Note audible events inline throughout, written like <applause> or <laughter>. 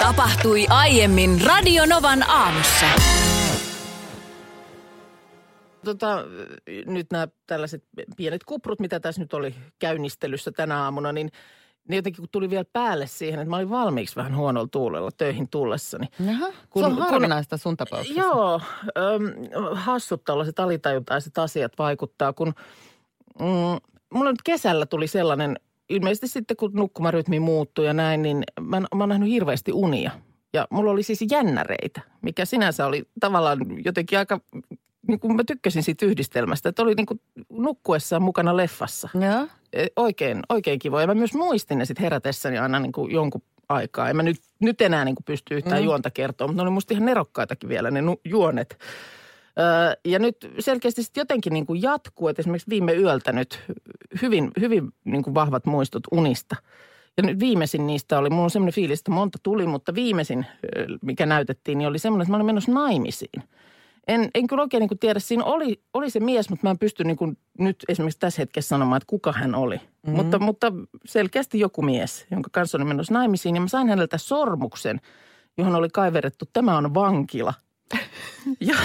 Tapahtui aiemmin Radionovan aamussa. Tota, nyt nämä tällaiset pienet kuprut, mitä tässä nyt oli käynnistelyssä tänä aamuna, niin ne jotenkin kun tuli vielä päälle siihen, että mä olin valmiiksi vähän huonolla tuulella töihin tullessani. Jaha, kun, se on harvinaista sun tapauksessa. Joo, ähm, hassut tällaiset alitajuntaiset asiat vaikuttaa, kun mm, mulla nyt kesällä tuli sellainen, ilmeisesti sitten kun nukkumarytmi muuttui ja näin, niin mä, mä oon nähnyt hirveästi unia. Ja mulla oli siis jännäreitä, mikä sinänsä oli tavallaan jotenkin aika niin kuin mä tykkäsin siitä yhdistelmästä, että oli niin kuin nukkuessaan mukana leffassa. Joo. E, Oikein, oikein kiva. Ja mä myös muistin ne sitten herätessäni aina niin kuin jonkun aikaa. En mä nyt, nyt enää niin kuin pysty yhtään mm. juonta kertoa, mutta ne oli musta ihan nerokkaitakin vielä ne nu- juonet. Ja nyt selkeästi sitten jotenkin niin kuin jatkuu, että esimerkiksi viime yöltä nyt hyvin, hyvin niin kuin vahvat muistot unista. Ja nyt viimeisin niistä oli, mulla on semmoinen fiilis, että monta tuli, mutta viimeisin, mikä näytettiin, niin oli semmoinen, että mä olin menossa naimisiin – en, en kyllä oikein niin kuin tiedä. Siinä oli, oli se mies, mutta mä en pysty niin kuin nyt esimerkiksi tässä hetkessä sanomaan, että kuka hän oli. Mm-hmm. Mutta, mutta selkeästi joku mies, jonka kanssa oli menossa naimisiin. Ja mä sain häneltä sormuksen, johon oli kaiverrettu, tämä on vankila – <laughs> ja,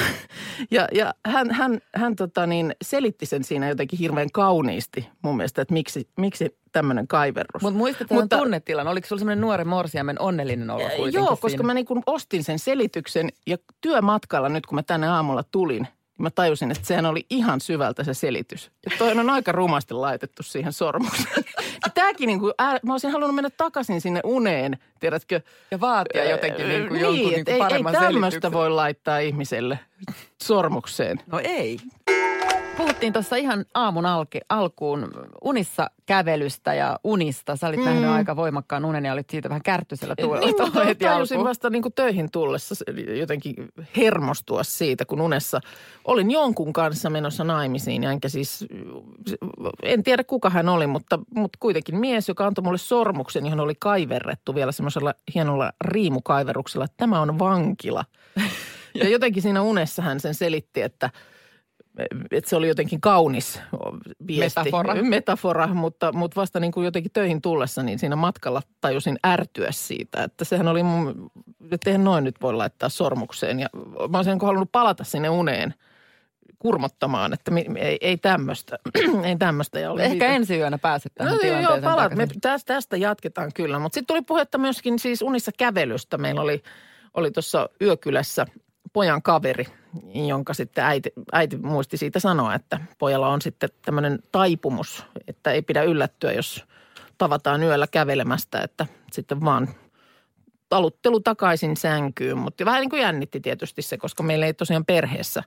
ja, ja hän, hän, hän tota niin, selitti sen siinä jotenkin hirveän kauniisti mun mielestä, että miksi, miksi tämmöinen kaiverrus. Mut muistatko Mutta tunnetilan? Oliko sulla semmoinen nuoren morsiamen onnellinen olo kuitenkin Joo, koska siinä? mä niin ostin sen selityksen ja työmatkalla nyt kun mä tänne aamulla tulin, mä tajusin, että sehän oli ihan syvältä se selitys. Ja toi on aika rumasti laitettu siihen sormukseen. <laughs> Tämäkin niin kuin, ää, mä olisin halunnut mennä takaisin sinne uneen, tiedätkö? Ja vaatia jotenkin niin kuin jonkun niin, niin kuin ei, paremman ei tämmöistä selityksen. voi laittaa ihmiselle sormukseen. No ei. Puhuttiin tuossa ihan aamun alke, alkuun unissa kävelystä ja unista. Sä olit mm. nähnyt aika voimakkaan unen ja olit siitä vähän kärtysellä tuolla. Niin, tuolla mä heti tajusin alkuun. vasta niin kuin töihin tullessa jotenkin hermostua siitä, kun unessa olin jonkun kanssa menossa naimisiin. Ja enkä siis, en tiedä kuka hän oli, mutta, mutta kuitenkin mies, joka antoi mulle sormuksen, johon oli kaiverrettu vielä semmoisella hienolla riimukaiveruksella, että tämä on vankila. <laughs> Ja jotenkin siinä unessa hän sen selitti, että että se oli jotenkin kaunis viesti. Metafora. Metafora, mutta, mutta vasta niin kuin jotenkin töihin tullessa, niin siinä matkalla tajusin ärtyä siitä, että sehän oli mun, että eihän noin nyt voi laittaa sormukseen. Ja mä olisin niin halunnut palata sinne uneen kurmottamaan, että mi, ei, ei tämmöistä, <clears throat> ei tämmöistä. Ja olin Ehkä siitä- ensi yönä pääset tähän No joo, tilanteeseen joo palat. Me tästä, tästä jatketaan kyllä. Mutta sitten tuli puhetta myöskin siis unissa kävelystä. Meillä oli, oli tuossa yökylässä pojan kaveri, jonka sitten äiti, äiti muisti siitä sanoa, että pojalla on sitten tämmöinen taipumus, että ei pidä yllättyä, jos tavataan yöllä kävelemästä, että sitten vaan taluttelu takaisin sänkyyn. Mutta vähän niin kuin jännitti tietysti se, koska meillä ei tosiaan perheessä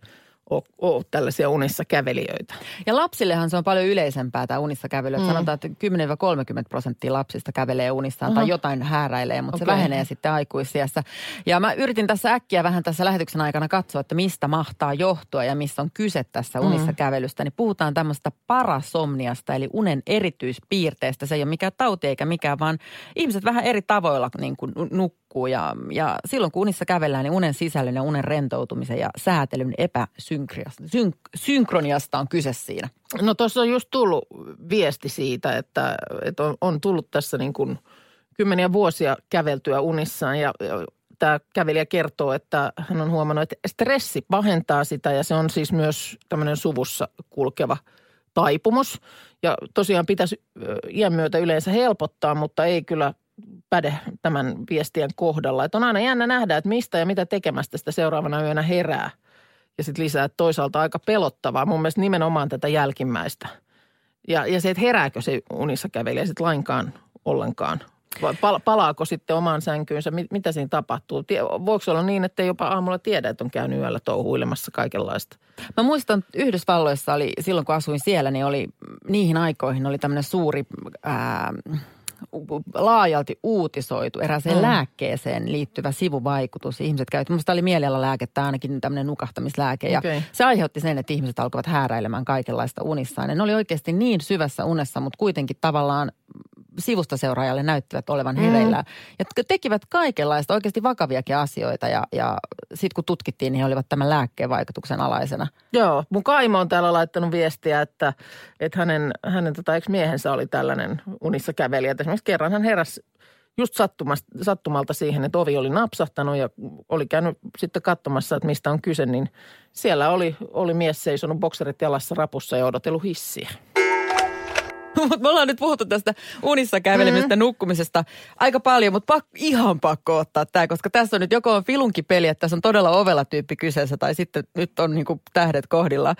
ole, ole tällaisia unissa kävelijöitä. Ja lapsillehan se on paljon yleisempää tämä unissa kävely. Mm. Sanotaan, että 10-30 prosenttia lapsista kävelee unissaan tai jotain hääräilee, mutta okay. se vähenee sitten aikuisiässä. Ja mä yritin tässä äkkiä vähän tässä lähetyksen aikana katsoa, että mistä mahtaa johtua ja missä on kyse tässä unissa kävelystä. Niin puhutaan tämmöistä parasomniasta, eli unen erityispiirteestä. Se ei ole mikään tauti eikä mikään, vaan ihmiset vähän eri tavoilla niin kuin nukkuu. Ja, ja silloin kun unissa kävellään, niin unen sisällön ja unen rentoutumisen ja säätelyn epäsynkroniasta on kyse siinä. No tuossa on just tullut viesti siitä, että, että on, on tullut tässä niin kuin kymmeniä vuosia käveltyä unissaan ja, ja tämä kävelijä kertoo, että hän on huomannut, että stressi pahentaa sitä ja se on siis myös tämmöinen suvussa kulkeva taipumus. Ja tosiaan pitäisi iän myötä yleensä helpottaa, mutta ei kyllä päde tämän viestien kohdalla. Että on aina jännä nähdä, että mistä ja mitä tekemästä sitä seuraavana yönä herää. Ja sitten lisää, että toisaalta aika pelottavaa. Mun mielestä nimenomaan tätä jälkimmäistä. Ja, ja se, että herääkö se unissa kävelijä sitten lainkaan ollenkaan. Vai pal- palaako sitten omaan sänkyynsä? Mit, mitä siinä tapahtuu? Voiko olla niin, että jopa aamulla tiedä, että on käynyt yöllä touhuilemassa kaikenlaista? Mä muistan Yhdysvalloissa oli, silloin kun asuin siellä, niin oli niihin aikoihin oli tämmöinen suuri ää, laajalti uutisoitu erääseen Mm. lääkkeeseen liittyvä sivuvaikutus. Ihmiset käytti, minusta oli mielialalääkettä ainakin tämmöinen nukahtamislääke. Ja Okei. se aiheutti sen, että ihmiset alkoivat hääräilemään kaikenlaista unissaan. Ja ne oli oikeasti niin syvässä unessa, mutta kuitenkin tavallaan sivusta seuraajalle näyttivät olevan hereillä. Ja te- tekivät kaikenlaista, oikeasti vakaviakin asioita. Ja, ja sitten kun tutkittiin, niin he olivat tämän lääkkeen vaikutuksen alaisena. Joo, mun Kaimo on täällä laittanut viestiä, että, että hänen, hänen tota, ex-miehensä oli tällainen unissa kävelijä. Et Esimerkiksi kerran hän heräsi just sattumalta siihen, että ovi oli napsahtanut ja oli käynyt sitten katsomassa, että mistä on kyse, niin siellä oli, oli mies seisonut bokserit jalassa rapussa ja odotellut hissiä. Mutta me ollaan nyt puhuttu tästä unissa kävelemisestä, mm. nukkumisesta aika paljon, mutta pak, ihan pakko ottaa tämä, koska tässä on nyt joko on filunkipeli, että tässä on todella ovella tyyppi kyseessä, tai sitten nyt on niinku tähdet kohdilla.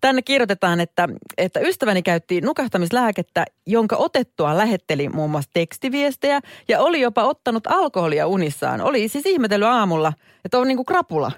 Tänne kirjoitetaan, että, että ystäväni käytti nukahtamislääkettä, jonka otettua lähetteli muun muassa tekstiviestejä ja oli jopa ottanut alkoholia unissaan. Oli siis ihmetellyt aamulla, että on niinku krapula.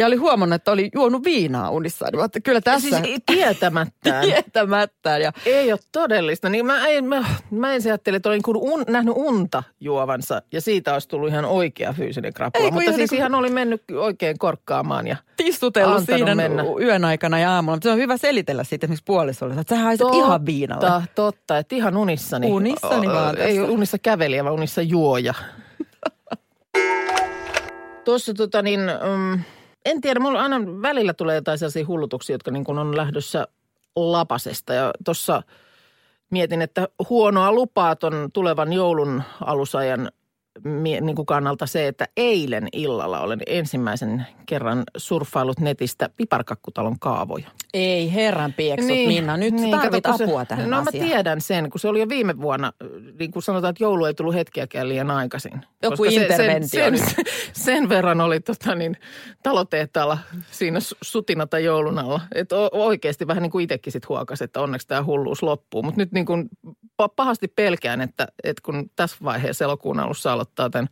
Ja oli huomannut, että oli juonut viinaa unissaan. Mä ajattelin, Kyllä tässä Siis tietämättään. <laughs> tietämättään. Ja Ei ole todellista. Niin mä, en, mä, mä ensin ajattelin, että olin un, nähnyt unta juovansa ja siitä olisi tullut ihan oikea fyysinen krapula. Ei, Mutta ihan siis niin kuin- ihan oli mennyt oikein korkkaamaan ja tistutellut siinä mennä. yön aikana ja aamulla. Mutta se on hyvä selitellä siitä esimerkiksi puolisolle, että sä haiset ihan viinalle. Totta, totta, että ihan unissani. Unissani o- vaan Ei tässä. unissa kävelijä, vaan unissa juoja. <laughs> Tuossa tota niin, um, en tiedä, mulla aina välillä tulee jotain sellaisia hullutuksia, jotka niin kuin on lähdössä lapasesta. Ja tuossa mietin, että huonoa lupaa ton tulevan joulun alusajan niin kuin kannalta se, että eilen illalla olen ensimmäisen kerran surffailut netistä piparkakkutalon kaavoja. Ei herran pieksut, niin, Minna. Nyt niin, tarvit kato, apua se, tähän No asiaan. mä tiedän sen, kun se oli jo viime vuonna, niin kuin sanotaan, että joulu ei tullut hetkeäkään liian aikaisin. Joku Koska se- interventio sen, sen, sen verran oli tota niin, talotehtaalla siinä su- sutinata joulun alla. Että oikeasti vähän niin kuin itsekin sit huokas, että onneksi tämä hulluus loppuu. Mutta nyt niin kuin pa- pahasti pelkään, että, että kun tässä vaiheessa elokuun alussa aloittaa tämän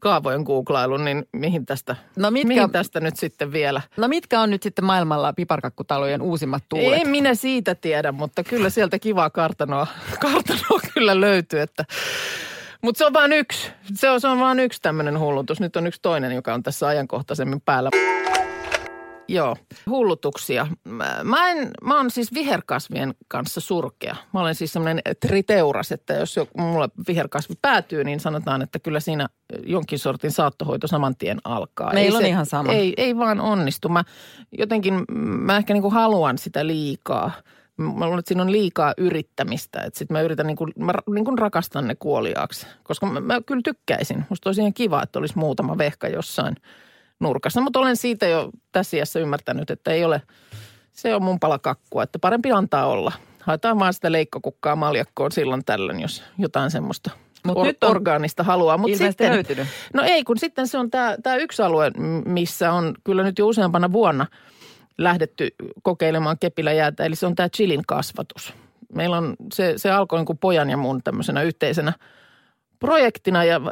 kaavojen googlailun, niin mihin tästä, No mitkä- mihin tästä nyt sitten vielä – No mitkä on nyt sitten maailmalla piparkakkutalojen uusimmat tuulet? en minä siitä tiedä, mutta kyllä sieltä kivaa kartanoa, <laughs> kartanoa kyllä löytyy. Että. Mutta se on vain yksi. Se on, se on vain yksi tämmöinen hullutus. Nyt on yksi toinen, joka on tässä ajankohtaisemmin päällä. Joo, hullutuksia. Mä, en, mä oon siis viherkasvien kanssa surkea. Mä olen siis semmoinen triteuras, että jos jo, mulla viherkasvi päätyy, niin sanotaan, että kyllä siinä jonkin sortin saattohoito saman tien alkaa. Meillä Ei on ihan sama. Ei, ei vaan onnistu. Mä jotenkin, mä ehkä niinku haluan sitä liikaa. Mä luulen, että siinä on liikaa yrittämistä. Että sit mä yritän, niin kuin, mä niin kuin rakastan ne kuoliaaksi. Koska mä, mä kyllä tykkäisin. Musta olisi ihan kiva, että olisi muutama vehka jossain nurkassa. Mutta olen siitä jo tässä iässä ymmärtänyt, että ei ole, se on mun pala kakkua. Että parempi antaa olla. Haetaan vaan sitä leikkokukkaa maljakkoon silloin tällöin, jos jotain semmoista Mut or- nyt on orgaanista haluaa. Mut sitten, löytynyt. No ei, kun sitten se on tämä yksi alue, missä on kyllä nyt jo useampana vuonna lähdetty kokeilemaan kepiläjäätä, eli se on tämä chilin kasvatus. Meillä on, se, se alkoi niin kuin pojan ja mun tämmöisenä yhteisenä projektina ja äh,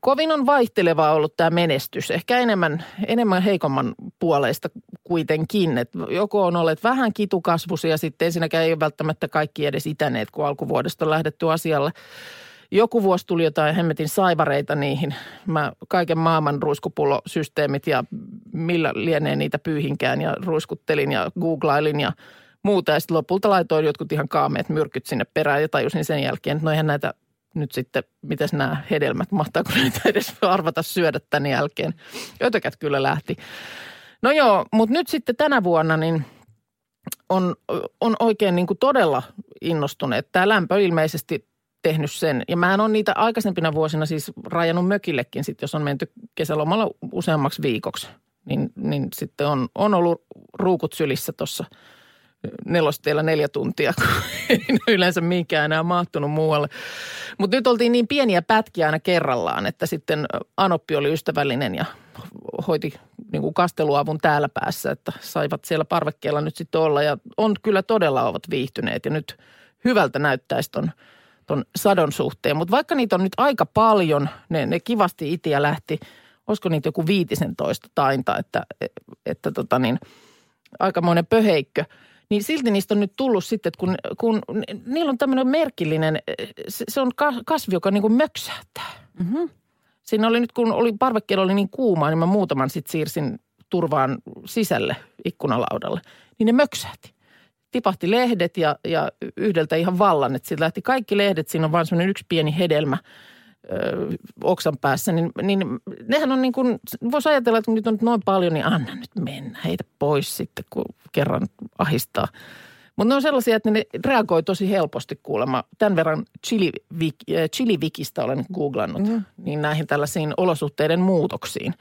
kovin on vaihtelevaa ollut tämä menestys. Ehkä enemmän, enemmän heikomman puoleista kuitenkin. Et joko on olleet vähän kitukasvusia, sitten ensinnäkään ei ole välttämättä kaikki edes itäneet, kun alkuvuodesta on lähdetty asialle. Joku vuosi tuli jotain hemmetin saivareita niihin. Mä kaiken maailman ruiskupullosysteemit ja millä lienee niitä pyyhinkään ja ruiskuttelin ja googlailin ja muuta. Ja sitten lopulta laitoin jotkut ihan kaameet myrkyt sinne perään ja tajusin sen jälkeen, että no eihän näitä nyt sitten, miten nämä hedelmät, mahtaako näitä edes arvata syödä tämän jälkeen. Ötökät kyllä lähti. No joo, mutta nyt sitten tänä vuonna niin on, on oikein niin kuin todella innostuneet. Tämä lämpö ilmeisesti tehnyt sen. Ja mä on niitä aikaisempina vuosina siis rajannut mökillekin, sit, jos on menty kesälomalla useammaksi viikoksi. Niin, niin sitten on, on ollut ruukut sylissä tuossa nelosteella neljä tuntia, kun ei yleensä minkään enää mahtunut muualle. Mutta nyt oltiin niin pieniä pätkiä aina kerrallaan, että sitten Anoppi oli ystävällinen ja hoiti niin kuin kasteluavun täällä päässä, että saivat siellä parvekkeella nyt sitten olla. Ja on kyllä todella ovat viihtyneet ja nyt hyvältä näyttäisi ton, ton sadon suhteen. Mutta vaikka niitä on nyt aika paljon, ne, ne kivasti itiä lähti, olisiko niitä joku viitisen toista tainta, että, että tota niin, aikamoinen pöheikkö – Niin silti niistä on nyt tullut sitten, että kun, kun niillä on tämmöinen merkillinen, se, se on kasvi, joka niin kuin möksähtää. Mm-hmm. Siinä oli nyt, kun oli parvekkeella oli niin kuumaa, niin mä muutaman sitten siirsin turvaan sisälle ikkunalaudalle. Niin ne möksähti. Tipahti lehdet ja, ja yhdeltä ihan vallan, että siitä lähti kaikki lehdet. Siinä on vain semmoinen yksi pieni hedelmä – ö, oksan päässä, niin, niin nehän on niin kuin, voisi ajatella, että nyt on noin paljon, niin anna nyt mennä, heitä pois sitten, kun kerran ahistaa. Mutta ne on sellaisia, että ne reagoi tosi helposti kuulemma. Tämän verran chilivik, chilivikistä olen googlannut, mm. niin näihin tällaisiin olosuhteiden muutoksiin.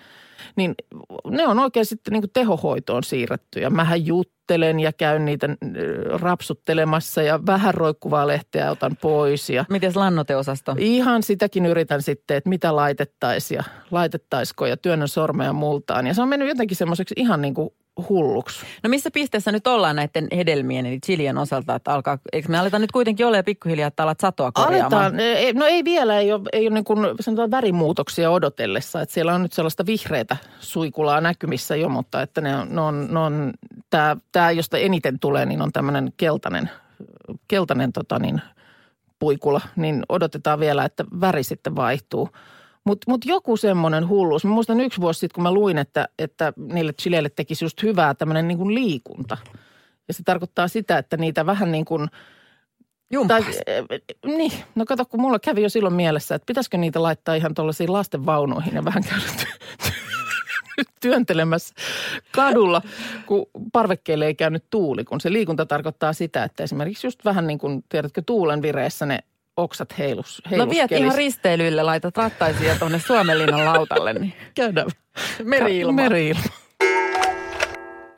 Niin ne on oikein sitten niin kuin tehohoitoon siirretty ja mähän juttelen ja käyn niitä rapsuttelemassa ja vähän roikkuvaa lehteä otan pois. Ja Miten lannoteosasto? Ihan sitäkin yritän sitten, että mitä laitettaisiin ja laitettaisiko ja työnnön sormeja multaan. Ja se on mennyt jotenkin semmoiseksi ihan niin kuin hulluksi. No missä pisteessä nyt ollaan näiden hedelmien eli chilien osalta, että alkaa, eikö me aletaan nyt kuitenkin olla pikkuhiljaa, että alat satoa korjaamaan? Aletaan, no ei vielä, ei ole, ei ole niin kuin sanotaan värimuutoksia odotellessa, että siellä on nyt sellaista vihreitä suikulaa näkymissä jo, mutta että ne on, ne on, ne on tämä, tämä, josta eniten tulee, niin on tämmöinen keltainen, keltainen tota niin, puikula, niin odotetaan vielä, että väri sitten vaihtuu – mutta mut joku semmoinen hulluus. Mä muistan yksi vuosi sitten, kun mä luin, että, että niille chileille tekisi just hyvää tämmöinen niin kuin liikunta. Ja se tarkoittaa sitä, että niitä vähän niin kuin – Jumppas. Tai, eh, niin, no kato, kun mulla kävi jo silloin mielessä, että pitäisikö niitä laittaa ihan tuollaisiin lasten vaunuihin ja vähän käydä työntelemässä kadulla, kun parvekkeelle ei käynyt tuuli. Kun se liikunta tarkoittaa sitä, että esimerkiksi just vähän niin kuin, tiedätkö, tuulen vireessä ne oksat heilus, No viet ihan risteilylle, laitat rattaisia tuonne Suomenlinnan lautalle. Niin. <laughs> Käydään. Meri-ilma. Meri-ilma.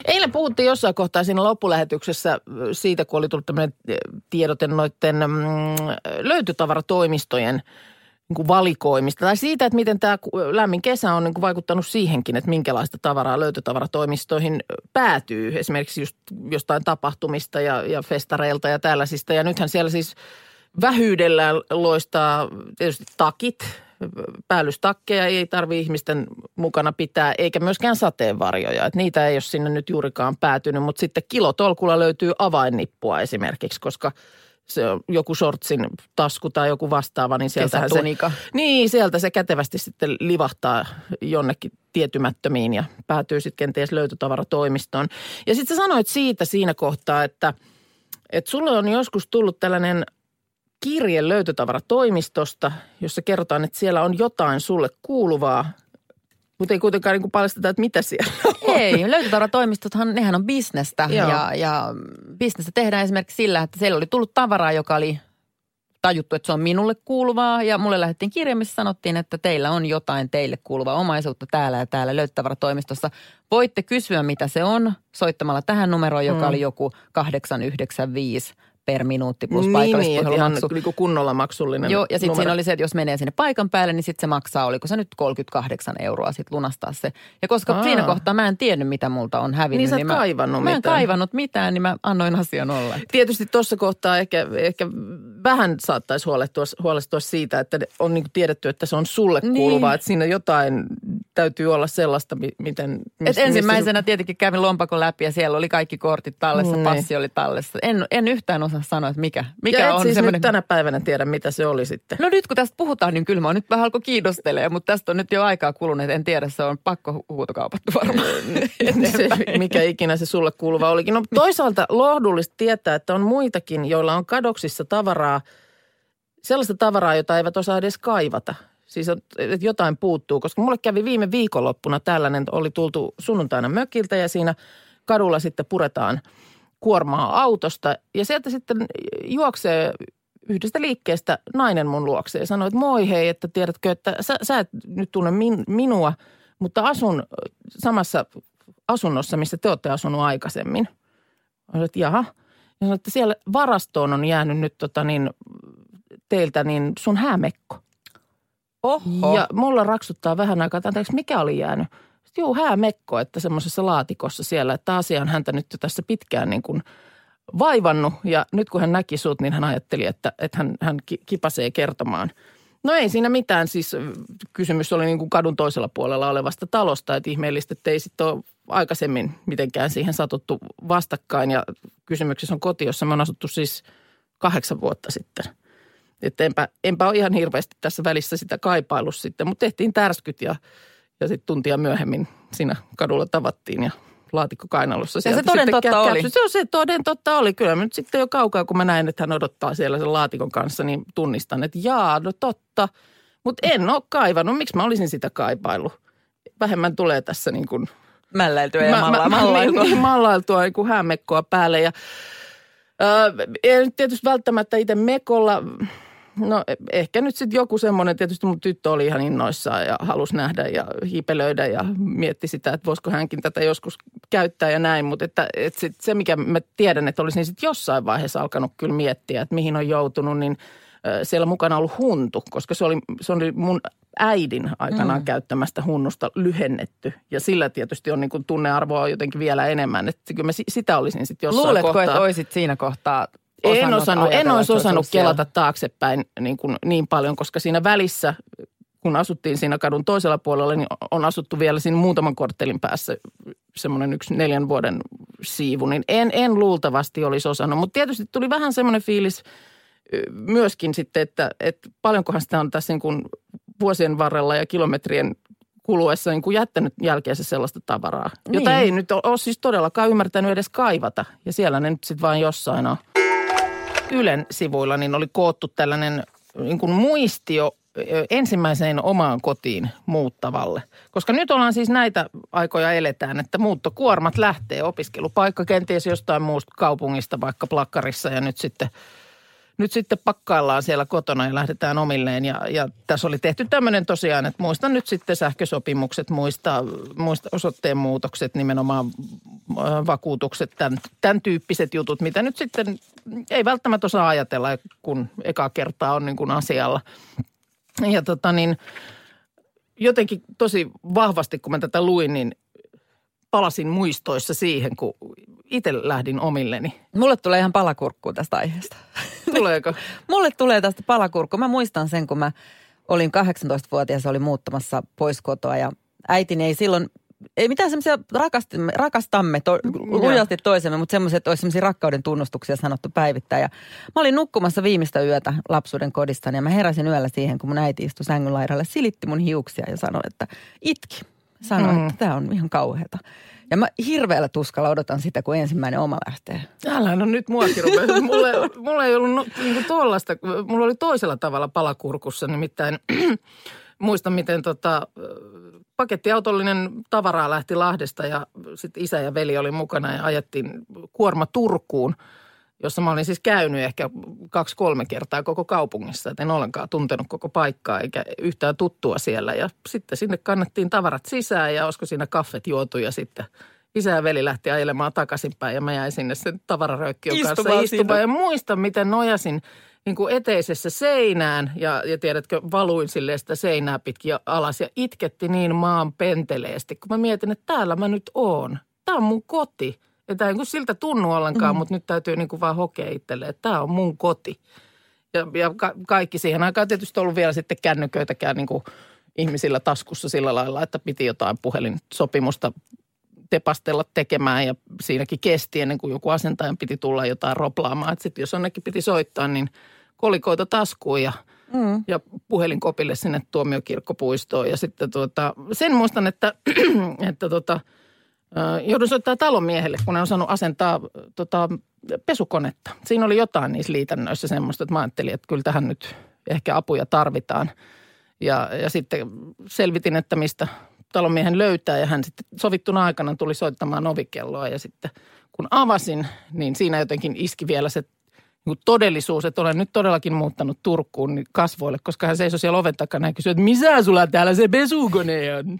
Eilen puhuttiin jossain kohtaa siinä loppulähetyksessä siitä, kun oli tullut tämmöinen tiedote noiden mm, löytötavaratoimistojen niin kuin valikoimista. Tai siitä, että miten tämä lämmin kesä on niin kuin vaikuttanut siihenkin, että minkälaista tavaraa löytötavaratoimistoihin päätyy. Esimerkiksi just jostain tapahtumista ja, ja festareilta ja tällaisista. Ja nythän siellä siis – vähyydellään loistaa tietysti takit, päällystakkeja ei tarvi ihmisten mukana pitää, eikä myöskään sateenvarjoja. Että niitä ei ole sinne nyt juurikaan päätynyt, mutta sitten kilotolkulla löytyy avainnippua esimerkiksi, koska se on joku shortsin tasku tai joku vastaava, niin sieltä se, niin, sieltä se kätevästi sitten livahtaa jonnekin tietymättömiin ja päätyy sitten kenties löytötavaratoimistoon. Ja sitten sä sanoit siitä siinä kohtaa, että, että sulle on joskus tullut tällainen kirje löytötavaratoimistosta, jossa kerrotaan, että siellä on jotain sulle kuuluvaa, mutta ei kuitenkaan niin paljasteta, että mitä siellä on. Ei, löytötavaratoimistothan, nehän on bisnestä ja, ja bisnestä tehdään esimerkiksi sillä, että siellä oli tullut tavaraa, joka oli tajuttu, että se on minulle kuuluvaa ja mulle lähdettiin kirje, missä sanottiin, että teillä on jotain teille kuuluvaa omaisuutta täällä ja täällä löytötavaratoimistossa. Voitte kysyä, mitä se on soittamalla tähän numeroon, joka mm. oli joku 895 per minuutti plus niin, paikallispuhelumaksu. Niin, ihan kunnolla maksullinen Joo, ja sitten siinä oli se, että jos menee sinne paikan päälle, niin sitten se maksaa, oliko se nyt 38 euroa sitten lunastaa se. Ja koska Aa. siinä kohtaa mä en tiennyt, mitä multa on hävinnyt. Niin sä niin mä, kaivannut mä mitään. en kaivannut mitään, niin mä annoin asian olla. Tietysti tuossa kohtaa ehkä, ehkä vähän saattaisi huolestua, huolestua siitä, että on niin tiedetty, että se on sulle kuuluvaa. Niin. Että siinä jotain täytyy olla sellaista, miten... Miss, Et ensimmäisenä missä... tietenkin kävin lompakon läpi ja siellä oli kaikki kortit tallessa, niin. passi oli tallessa. En, en yhtään osaa sanoa, että mikä, mikä ja on siis semmoinen... tänä päivänä tiedä, mitä se oli sitten. No nyt kun tästä puhutaan, niin kyllä mä nyt vähän alkoi kiinnostelee, mutta tästä on nyt jo aikaa kulunut. En tiedä, se on pakko huutokaupattu varmaan. <laughs> se, mikä ikinä se sulle kuuluva olikin. No toisaalta lohdullista tietää, että on muitakin, joilla on kadoksissa tavaraa, sellaista tavaraa, jota eivät osaa edes kaivata. Siis että jotain puuttuu, koska mulle kävi viime viikonloppuna tällainen, oli tultu sunnuntaina mökiltä ja siinä kadulla sitten puretaan – kuormaa autosta ja sieltä sitten juoksee yhdestä liikkeestä nainen mun luokse ja sanoi, että moi hei, että tiedätkö, että sä, sä et nyt tunne min, minua, mutta asun samassa asunnossa, missä te olette asunut aikaisemmin. Sanoin, että jaha. Ja sanoin, että siellä varastoon on jäänyt nyt tota niin, teiltä niin sun häämekko. Oho. Ja mulla raksuttaa vähän aikaa, että anteeksi, mikä oli jäänyt? Juu, häämekko, että semmoisessa laatikossa siellä, että asia on häntä nyt jo tässä pitkään niin kuin vaivannut. Ja nyt kun hän näki sut, niin hän ajatteli, että, että hän, hän kipasee kertomaan. No ei siinä mitään. Siis kysymys oli niin kuin kadun toisella puolella olevasta talosta. Että ihmeellistä, että ei sitten ole aikaisemmin mitenkään siihen satuttu vastakkain. Ja kysymyksessä on koti, jossa me on asuttu siis kahdeksan vuotta sitten. Että enpä, enpä ole ihan hirveästi tässä välissä sitä kaipailu sitten. Mutta tehtiin tärskyt ja, ja sitten tuntia myöhemmin siinä kadulla tavattiin ja laatikko kainalossa. Ja se toden totta oli. Se on se toden totta oli. Kyllä nyt sitten jo kaukaa, kun mä näin, että hän odottaa siellä sen laatikon kanssa, niin tunnistan, että jaa, no totta. Mutta en ole kaivannut. Miksi mä olisin sitä kaipaillut? Vähemmän tulee tässä niin kuin... Mälläiltyä ja malla, mä, mallailtua. Niin, mallailtua niin kuin hämekkoa päälle. Ja, ei nyt tietysti välttämättä itse mekolla No ehkä nyt sitten joku semmoinen, tietysti mun tyttö oli ihan innoissaan ja halusi nähdä ja hiipelöidä ja mietti sitä, että voisiko hänkin tätä joskus käyttää ja näin. Mutta että, että sit se, mikä mä tiedän, että olisin sitten jossain vaiheessa alkanut kyllä miettiä, että mihin on joutunut, niin siellä mukana ollut huntu, koska se oli, se oli mun äidin aikanaan mm. käyttämästä hunnusta lyhennetty. Ja sillä tietysti on niin kuin tunnearvoa jotenkin vielä enemmän, että kyllä mä sitä olisin sitten jossain Luuletko, kohtaa. että olisit siinä kohtaa en, osannut, en olisi osannut kelata taaksepäin niin, kuin niin paljon, koska siinä välissä, kun asuttiin siinä kadun toisella puolella, niin on asuttu vielä siinä muutaman korttelin päässä semmoinen yksi neljän vuoden siivu, niin en, en luultavasti olisi osannut. Mutta tietysti tuli vähän semmoinen fiilis myöskin sitten, että, että paljonkohan sitä on tässä niin kuin vuosien varrella ja kilometrien kuluessa niin kuin jättänyt jälkeensä sellaista tavaraa, niin. jota ei nyt ole siis todellakaan ymmärtänyt edes kaivata. Ja siellä ne nyt sitten vain jossain on. Ylen sivuilla niin oli koottu tällainen niin kuin muistio ensimmäiseen omaan kotiin muuttavalle. Koska nyt ollaan siis näitä aikoja eletään, että muuttokuormat lähtee opiskelupaikka kenties jostain muusta kaupungista, vaikka plakkarissa ja nyt sitten – nyt sitten pakkaillaan siellä kotona ja lähdetään omilleen. Ja, ja tässä oli tehty tämmöinen tosiaan, että muista nyt sitten sähkösopimukset, muista, muista osoitteen muutokset, nimenomaan vakuutukset, tämän, tämän tyyppiset jutut, mitä nyt sitten ei välttämättä osaa ajatella, kun eka kertaa on niin kuin asialla. Ja tota niin, jotenkin tosi vahvasti, kun mä tätä luin, niin palasin muistoissa siihen, kun itse lähdin omilleni. Mulle tulee ihan palakurkkuu tästä aiheesta. Tuleeko? <laughs> Mulle tulee tästä palakurkku. Mä muistan sen, kun mä olin 18-vuotias, oli muuttamassa pois kotoa ja äitini ei silloin ei mitään semmoisia rakastamme, rakastamme to, lujasti toisemme, mutta semmoisia, että olisi semmoisia rakkauden tunnustuksia sanottu päivittäin. Ja mä olin nukkumassa viimeistä yötä lapsuuden kodista ja mä heräsin yöllä siihen, kun mun äiti istui sängyn silitti mun hiuksia ja sanoi, että itki. Sanoi, mm. että tämä on ihan kauheata. Ja mä hirveällä tuskalla odotan sitä, kun ensimmäinen oma lähtee. Älä no nyt muakin rupesi. <laughs> Mulla, mulla ei ollut no, niin tuollaista. Mulla oli toisella tavalla palakurkussa. Nimittäin <clears throat> muistan, miten tota, pakettiautollinen tavaraa lähti Lahdesta ja sitten isä ja veli oli mukana ja ajettiin kuorma Turkuun – jossa mä olin siis käynyt ehkä kaksi-kolme kertaa koko kaupungissa. Et en ollenkaan tuntenut koko paikkaa eikä yhtään tuttua siellä. Ja sitten sinne kannettiin tavarat sisään ja olisiko siinä kaffet juotu ja sitten isä ja veli lähti ajelemaan takaisinpäin ja mä jäin sinne sen tavararöykkiön kanssa istumaan. Ja muistan, miten nojasin niin kuin eteisessä seinään ja, ja tiedätkö, valuin sille sitä seinää pitkin alas ja itketti niin maan penteleesti, kun mä mietin, että täällä mä nyt oon. Tämä on mun koti. Että ei siltä tunnu ollenkaan, mm. mutta nyt täytyy niin kuin vaan hokea itselle, että tämä on mun koti. Ja, ja ka- kaikki siihen aikaan tietysti ollut vielä sitten kännyköitäkään niin kuin ihmisillä taskussa sillä lailla, että piti jotain puhelinsopimusta tepastella tekemään ja siinäkin kesti ennen kuin joku asentajan piti tulla jotain roplaamaan. Sitten jos onnekin piti soittaa, niin kolikoita taskuun ja, mm. ja puhelinkopille sinne tuomiokirkkopuistoon. Ja sitten tuota, sen muistan, että, <clears throat> että tuota – Joudun soittaa talon miehelle, kun en osannut asentaa tota, pesukonetta. Siinä oli jotain niissä liitännöissä semmoista, että mä ajattelin, että kyllä tähän nyt ehkä apuja tarvitaan. Ja, ja sitten selvitin, että mistä talonmiehen löytää ja hän sitten sovittuna aikana tuli soittamaan ovikelloa ja sitten kun avasin, niin siinä jotenkin iski vielä se niin todellisuus, että olen nyt todellakin muuttanut Turkuun kasvoille, koska hän seisoi siellä oven takana ja kysyi, että missä sulla täällä se pesukone on?